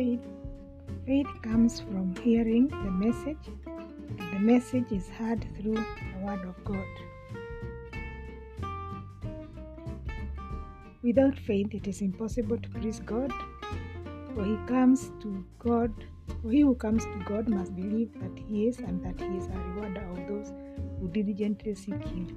faith. Faith comes from hearing the message, and the message is heard through the Word of God. Without faith, it is impossible to please God, for he comes to God. For he who comes to God must believe that he is, and that he is a rewarder of those who diligently seek him.